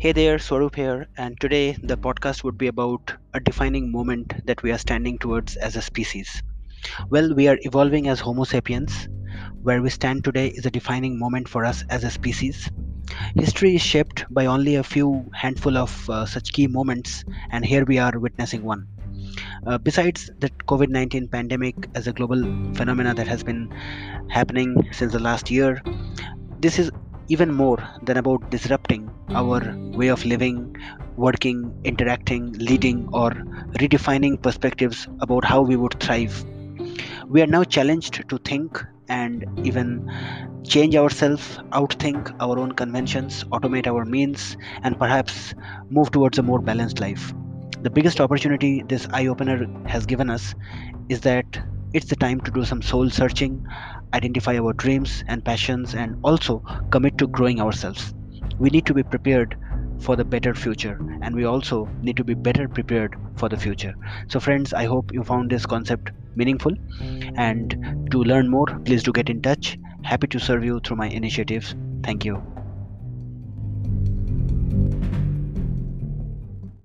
Hey there, Swarup here, and today the podcast would be about a defining moment that we are standing towards as a species. Well, we are evolving as Homo sapiens. Where we stand today is a defining moment for us as a species. History is shaped by only a few handful of uh, such key moments, and here we are witnessing one. Uh, besides the COVID 19 pandemic as a global phenomena that has been happening since the last year, this is even more than about disrupting our hmm. way of living, working, interacting, leading, or redefining perspectives about how we would thrive. We are now challenged to think and even change ourselves, outthink our own conventions, automate our means, and perhaps move towards a more balanced life. The biggest opportunity this eye opener has given us is that it's the time to do some soul searching, identify our dreams and passions, and also commit to growing ourselves. We need to be prepared for the better future, and we also need to be better prepared for the future. So, friends, I hope you found this concept meaningful. And to learn more, please do get in touch. Happy to serve you through my initiatives. Thank you.